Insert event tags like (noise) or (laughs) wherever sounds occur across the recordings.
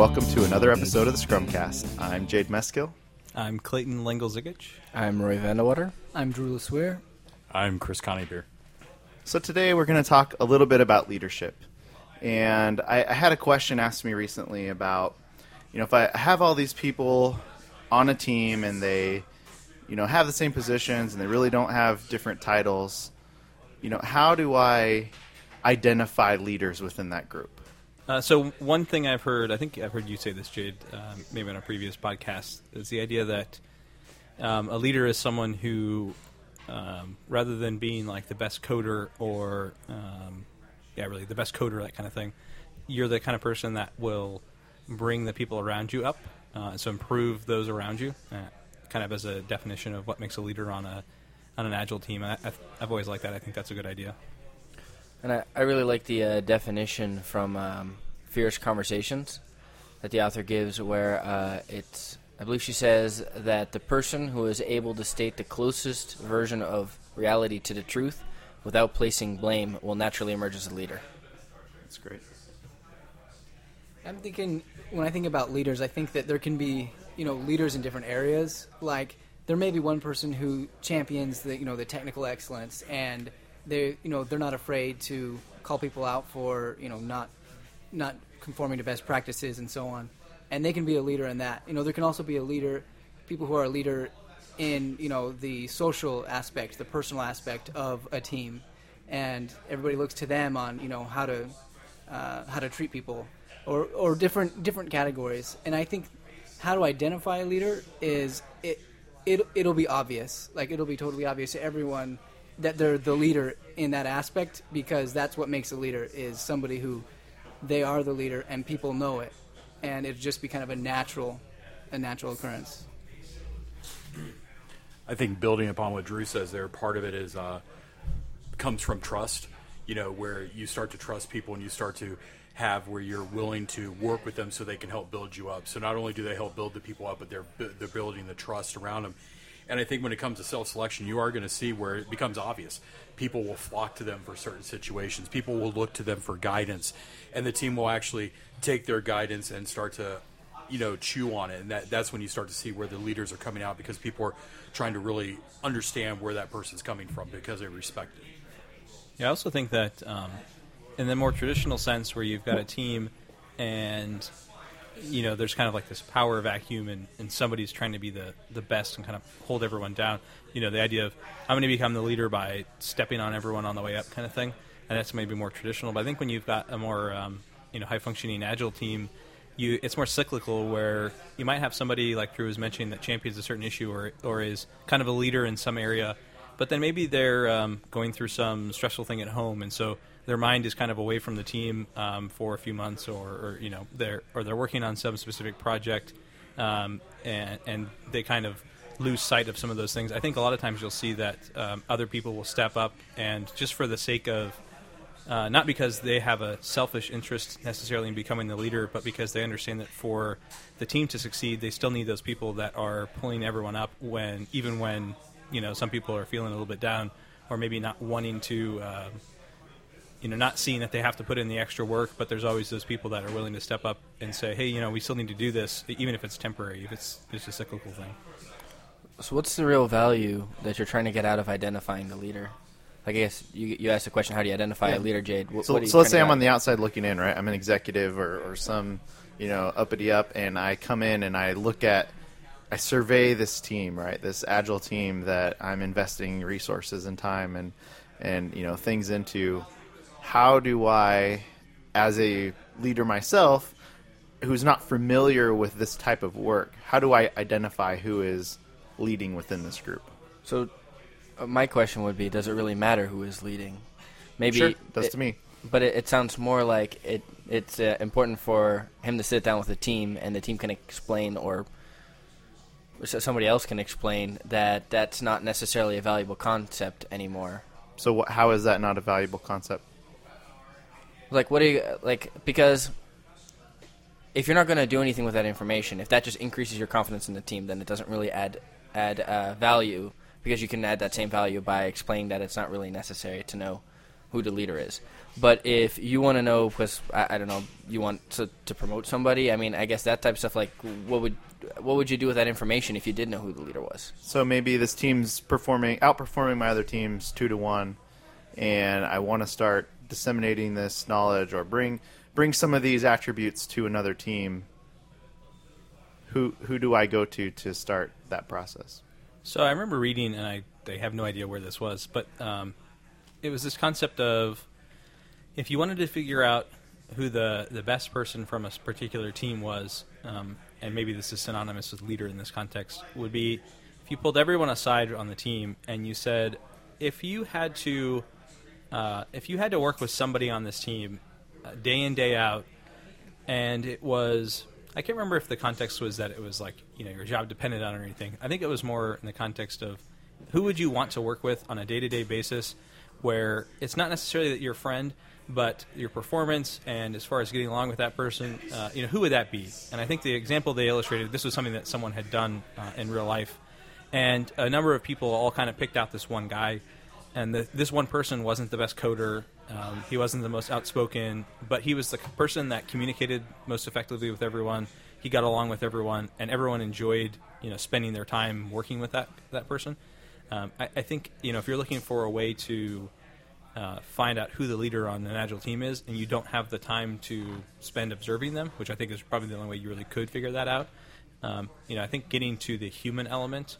welcome to another episode of the Scrumcast. I'm Jade Meskill. I'm Clayton Lengel-Zigich. I'm Roy van de Water. I'm Drew LeSueur. I'm Chris Coneybeer. So today we're going to talk a little bit about leadership. And I, I had a question asked me recently about, you know, if I have all these people on a team and they, you know, have the same positions and they really don't have different titles, you know, how do I identify leaders within that group? Uh, so one thing I've heard, I think I've heard you say this, Jade, um, maybe on a previous podcast, is the idea that um, a leader is someone who, um, rather than being like the best coder or, um, yeah, really the best coder, that kind of thing, you're the kind of person that will bring the people around you up, uh, so improve those around you, uh, kind of as a definition of what makes a leader on a on an agile team. I, I've always liked that. I think that's a good idea. And I, I really like the uh, definition from um, Fierce Conversations that the author gives, where uh, it's, I believe she says that the person who is able to state the closest version of reality to the truth without placing blame will naturally emerge as a leader. That's great. I'm thinking when I think about leaders, I think that there can be you know leaders in different areas. Like there may be one person who champions the you know the technical excellence, and they you know they're not afraid to call people out for you know not not conforming to best practices and so on. And they can be a leader in that. You know, there can also be a leader, people who are a leader in you know the social aspect, the personal aspect of a team, and everybody looks to them on you know how to uh, how to treat people or or different different categories. And I think how to identify a leader is it it it'll be obvious, like it'll be totally obvious to everyone that they're the leader in that aspect because that's what makes a leader is somebody who they are the leader and people know it, and it'd just be kind of a natural a natural occurrence. I think building upon what Drew says there, part of it is uh, comes from trust. You know, where you start to trust people and you start to have where you're willing to work with them so they can help build you up. So not only do they help build the people up, but they're they're building the trust around them. And I think when it comes to self selection, you are going to see where it becomes obvious. People will flock to them for certain situations. People will look to them for guidance, and the team will actually take their guidance and start to, you know, chew on it. And that, that's when you start to see where the leaders are coming out because people are trying to really understand where that person's coming from because they respect it. Yeah, I also think that um, in the more traditional sense, where you've got a team and you know there's kind of like this power vacuum, and, and somebody's trying to be the the best and kind of hold everyone down. You know, the idea of I'm going to become the leader by stepping on everyone on the way up, kind of thing, and that's maybe more traditional. But I think when you've got a more um, you know high functioning agile team. You, it's more cyclical where you might have somebody like Drew was mentioning that champions a certain issue or, or is kind of a leader in some area but then maybe they're um, going through some stressful thing at home, and so their mind is kind of away from the team um, for a few months, or, or, you know, they're or they're working on some specific project, um, and and they kind of lose sight of some of those things. I think a lot of times you'll see that um, other people will step up, and just for the sake of uh, not because they have a selfish interest necessarily in becoming the leader, but because they understand that for the team to succeed, they still need those people that are pulling everyone up when even when you know some people are feeling a little bit down or maybe not wanting to uh, you know not seeing that they have to put in the extra work but there's always those people that are willing to step up and say hey you know we still need to do this even if it's temporary if it's it's a cyclical thing So, what's the real value that you're trying to get out of identifying the leader? I guess you you asked the question, how do you identify Yeah. a leader, Jade? What, So, what so let's say I'm on the outside looking in, right? I'm an executive or, or some, you know, uppity up, and I come in and I look at, I survey this team, right? This agile team that I'm investing resources and time and, and you know, things into. How do I, as a leader myself, who's not familiar with this type of work, how do I identify who is leading within this group? So, uh, my question would be: Does it really matter who is leading? Maybe Sure, does it- to me. But it, it sounds more like it. It's uh, important for him to sit down with the team, and the team can explain, or so somebody else can explain that that's not necessarily a valuable concept anymore. So, what, how is that not a valuable concept? Like, what do you like? Because if you're not going to do anything with that information, if that just increases your confidence in the team, then it doesn't really add add uh, value because you can add that same value by explaining that it's not really necessary to know who the leader is. But if you want to know, because I, I don't know, you want to, to promote somebody. I mean, I guess that type of stuff. Like, what would what would you do with that information if you did know who the leader was? So maybe this team's performing, outperforming my other teams two to one, and I want to start disseminating this knowledge or bring bring some of these attributes to another team. Who who do I go to to start that process? So I remember reading, and I, I have no idea where this was, but um, it was this concept of if you wanted to figure out who the, the best person from a particular team was, um, and maybe this is synonymous with leader in this context, would be if you pulled everyone aside on the team and you said, if you had to, uh, if you had to work with somebody on this team uh, day in day out, and it was, I can't remember if the context was that it was like you know your job depended on or anything. I think it was more in the context of who would you want to work with on a day to day basis, where it's not necessarily that your friend but your performance and as far as getting along with that person, uh, you know, who would that be? And I think the example they illustrated, this was something that someone had done uh, in real life, and a number of people all kind of picked out this one guy, and the, this one person wasn't the best coder, um, he wasn't the most outspoken, but he was the person that communicated most effectively with everyone. He got along with everyone, and everyone enjoyed, you know, spending their time working with that that person. Um, I, I think you know if you're looking for a way to uh, find out who the leader on an agile team is, and you don't have the time to spend observing them, which I think is probably the only way you really could figure that out. Um, you know, I think getting to the human element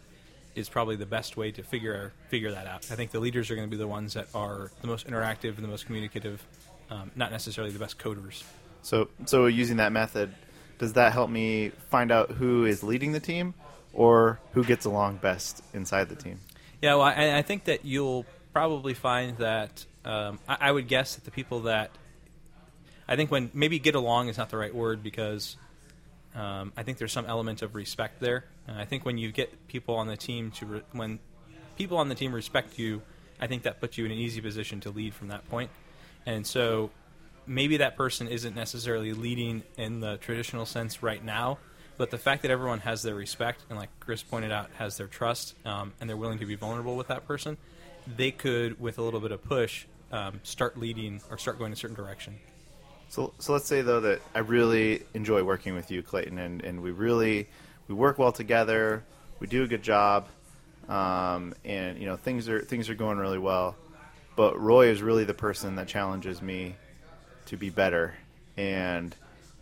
is probably the best way to figure figure that out. I think the leaders are going to be the ones that are the most interactive and the most communicative, um, not necessarily the best coders. So, so using that method, does that help me find out who is leading the team, or who gets along best inside the team? Yeah, well, I, I think that you'll probably find that um, I, I, would guess that the people that I think when maybe get along is not the right word because um, I think there's some element of respect there. And I think when you get people on the team to re- when people on the team respect you, I think that puts you in an easy position to lead from that point. And so maybe that person isn't necessarily leading in the traditional sense right now, but the fact that everyone has their respect and, like Chris pointed out, has their trust um, and they're willing to be vulnerable with that person, they could, with a little bit of push, um, start leading or start going a certain direction. So, so let's say though that I really enjoy working with you, Clayton, and, and we really we work well together. We do a good job, um, and you know things are things are going really well. But Roy is really the person that challenges me to be better, and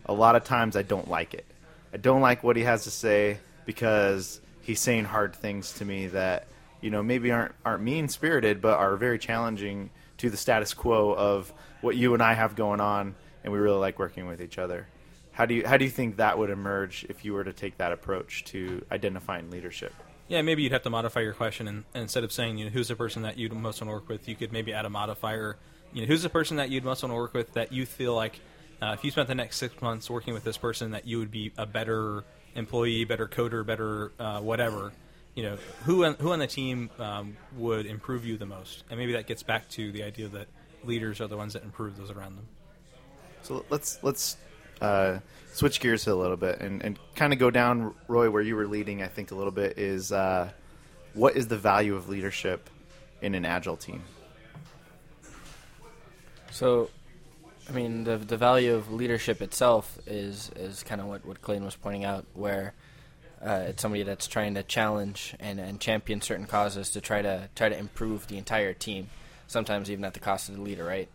a lot of times I don't like it. I don't like what he has to say because he's saying hard things to me that you know maybe aren't aren't mean spirited, but are very challenging to the status quo of what you and I have going on, and we really like working with each other. How do you how do you think that would emerge if you were to take that approach to identifying leadership? Yeah, maybe you'd have to modify your question, and, and instead of saying you know who's the person that you'd most want to work with, you could maybe add a modifier. You know, who's the person that you'd most want to work with that you feel like uh, if you spent the next six months working with this person, that you would be a better employee, better coder, better uh, whatever you know, who on, who on the team um, would improve you the most? And maybe that gets back to the idea that leaders are the ones that improve those around them. So let's let's uh, switch gears a little bit and, and kind of go down, Roy, where you were leading. I think a little bit is uh, what is the value of leadership in an agile team? So, I mean, the the value of leadership itself is is kind of what what Clayton was pointing out, where uh, it's somebody that's trying to challenge and, and champion certain causes to try to try to improve the entire team. Sometimes even at the cost of the leader, right,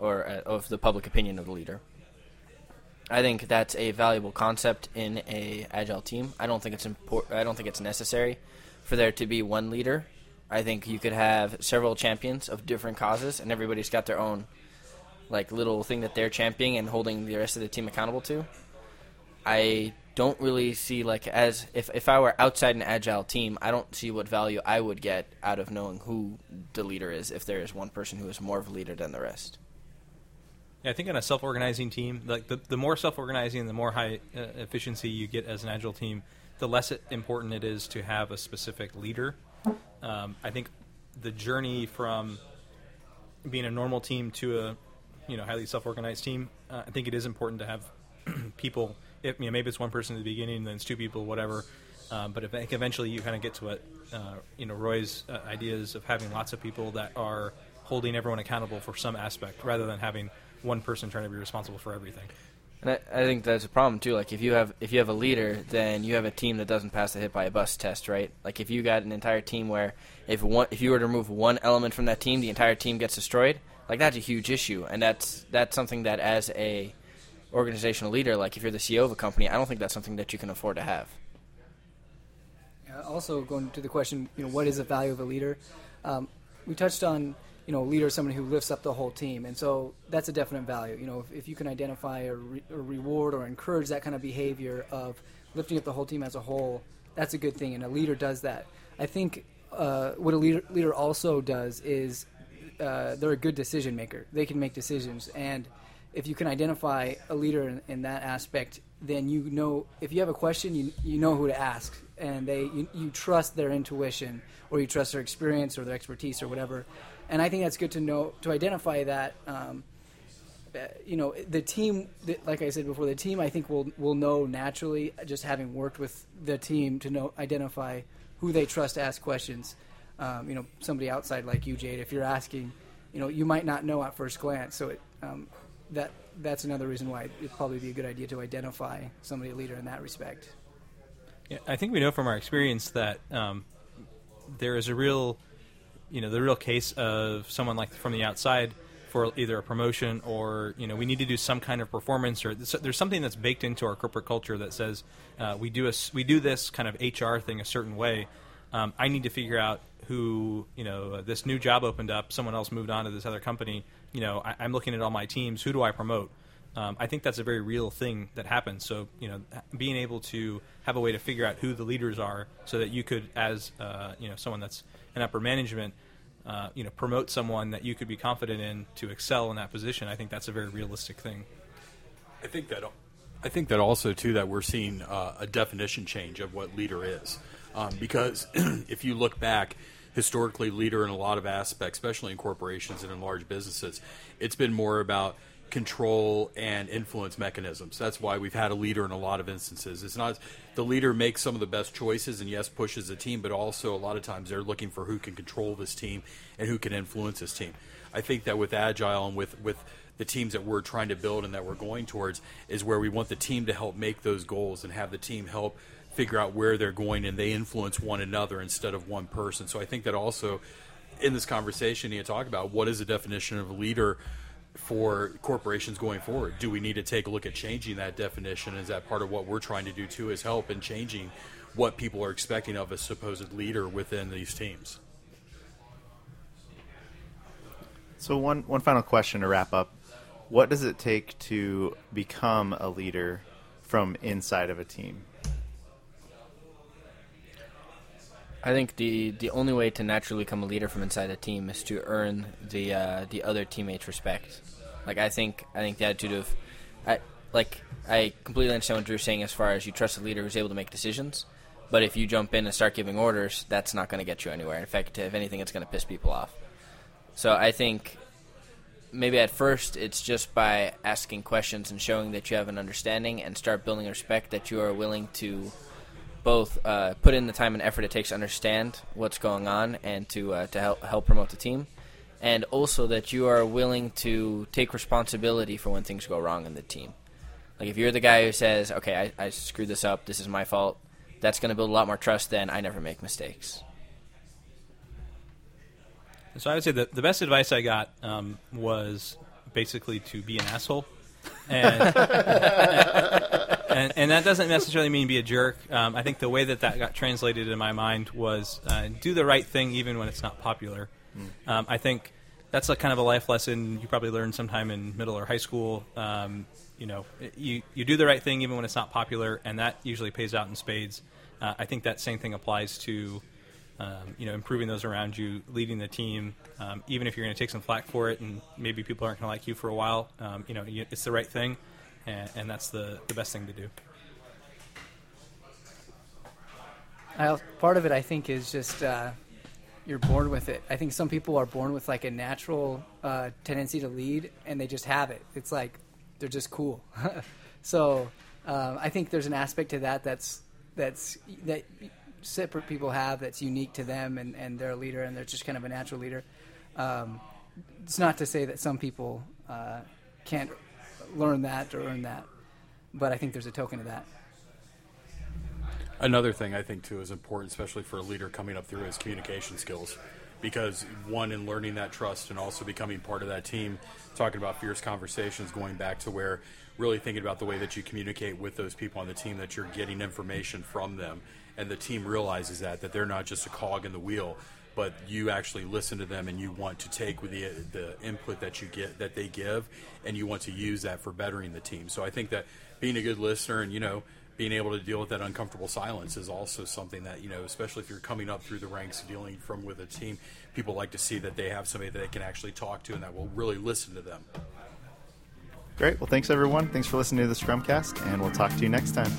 or uh, of the public opinion of the leader. I think that's a valuable concept in a agile team. I don't think it's important. I don't think it's necessary for there to be one leader. I think you could have several champions of different causes, and everybody's got their own like little thing that they're championing and holding the rest of the team accountable to. I don't really see like as if if I were outside an agile team, I don't see what value I would get out of knowing who the leader is if there is one person who is more of a leader than the rest. Yeah, I think in a self-organizing team, like the the more self-organizing, the more high uh, efficiency you get as an agile team, the less it, important it is to have a specific leader. Um, I think the journey from being a normal team to a you know highly self-organized team, uh, I think it is important to have (clears throat) people if, you know, maybe it's one person at the beginning, then it's two people, whatever. Um, but if, eventually you kind of get to what uh, you know Roy's uh, ideas of having lots of people that are holding everyone accountable for some aspect rather than having one person trying to be responsible for everything. And I, I think that's a problem too. Like if you have if you have a leader, then you have a team that doesn't pass the hit by a bus test, right? Like if you got an entire team where if one if you were to remove one element from that team, the entire team gets destroyed. Like that's a huge issue, and that's that's something that as a organizational leader, like if you're the CEO of a company, I don't think that's something that you can afford to have. Uh, also, going to the question, you know, what is the value of a leader? Um, we touched on, you know, leader is someone who lifts up the whole team, and so that's a definite value. You know, if, if you can identify or, re- reward or encourage that kind of behavior of lifting up the whole team as a whole, that's a good thing, and a leader does that. I think uh, what a leader, leader also does is uh, they're a good decision maker. They can make decisions, and if you can identify a leader in, in, that aspect, then you know if you have a question, you you know who to ask, and they you, you, trust their intuition or you trust their experience or their expertise or whatever. And I think that's good to know to identify that. Um, you know, the team, like I said before, the team I think will will know naturally, just having worked with the team to know identify who they trust to ask questions. Um, you know, somebody outside like you, Jade, if you're asking, you know, you might not know at first glance. So it, um, that that's another reason why it'd probably be a good idea to identify somebody a leader in that respect. Yeah, I think we know from our experience that um, there is a real, you know, the real case of someone like from the outside for either a promotion or you know we need to do some kind of performance or there's something that's baked into our corporate culture that says uh, we do a we do this kind of HR thing a certain way. Um, I need to figure out who you know this new job opened up, someone else moved on to this other company you know, I, am looking at all my teams. Who do I promote? Um, I think that's a very real thing that happens. So, you know, being able to have a way to figure out who the leaders are, so that you could, as uh, you know, someone that's in upper management, uh, you know, promote someone that you could be confident in to excel in that position. I think that's a very realistic thing. I think that I think that also too that we're seeing uh, a definition change of what leader is, um, because (clears throat) if you look back historically leader in a lot of aspects, especially in corporations and in large businesses. It's been more about control and influence mechanisms. That's why we've had a leader in a lot of instances. It's not the leader makes some of the best choices and yes pushes the team, but also a lot of times they're looking for who can control this team and who can influence this team. I think that with agile and with with the teams that we're trying to build and that we're going towards is where we want the team to help make those goals and have the team help figure out where they're going and they influence one another instead of one person. So I think that also in this conversation you talk about what is the definition of a leader for corporations going forward? Do we need to take a look at changing that definition? Is that part of what we're trying to do too? Is help in changing what people are expecting of a supposed leader within these teams? So one one final question to wrap up: What does it take to become a leader from inside of a team? I think the the only way to naturally become a leader from inside a team is to earn the uh, the other teammates' respect. Like I think I think the attitude of, I like I completely understand what Drew's saying as far as you trust a leader who's able to make decisions. But if you jump in and start giving orders, that's not going to get you anywhere. In fact, if anything, it's going to piss people off. So I think maybe at first it's just by asking questions and showing that you have an understanding and start building respect that you are willing to both uh, put in the time and effort it takes to understand what's going on and to uh, to help help promote the team, and also that you are willing to take responsibility for when things go wrong in the team. Like if you're the guy who says, "Okay, I, I screwed this up. This is my fault," that's going to build a lot more trust than I never make mistakes. So I would say that the best advice I got um, was basically to be an asshole. And (laughs) (laughs) and, and that doesn't necessarily mean be a jerk. Um, I think the way that that got translated in my mind was uh, do the right thing even when it's not popular. Mm. Um, I think that's a kind of a life lesson you probably learned sometime in middle or high school. Um, you know, you you do the right thing even when it's not popular, and that usually pays out in spades. Uh, I think that same thing applies to. Um, you know, improving those around you, leading the team, um, even if you're going to take some flack for it, and maybe people aren't going to like you for a while. Um, you know, you, it's the right thing and, and that's the, the best thing to do. I, part of it, I think, is just uh, you're born with it. I think some people are born with like a natural uh, tendency to lead, and they just have it. It's like they're just cool. (laughs) so um, I think there's an aspect to that that's that's that separate people have that's unique to them, and, and they're a leader, and they're just kind of a natural leader. Um, it's not to say that some people uh, can't learn that or earn that, but I think there's a token of that. Another thing I think too is important, especially for a leader coming up through, is communication skills. Because one, in learning that trust and also becoming part of that team, talking about fierce conversations, going back to where really thinking about the way that you communicate with those people on the team, that you're getting information from them, and the team realizes that that they're not just a cog in the wheel, but you actually listen to them and you want to take the the input that you get that they give, and you want to use that for bettering the team. So I think that being a good listener and you know being able to deal with that uncomfortable silence is also something that you know especially if you're coming up through the ranks dealing from with a team people like to see that they have somebody that they can actually talk to and that will really listen to them Great. Well, thanks everyone. Thanks for listening to the Scrumcast, and we'll talk to you next time.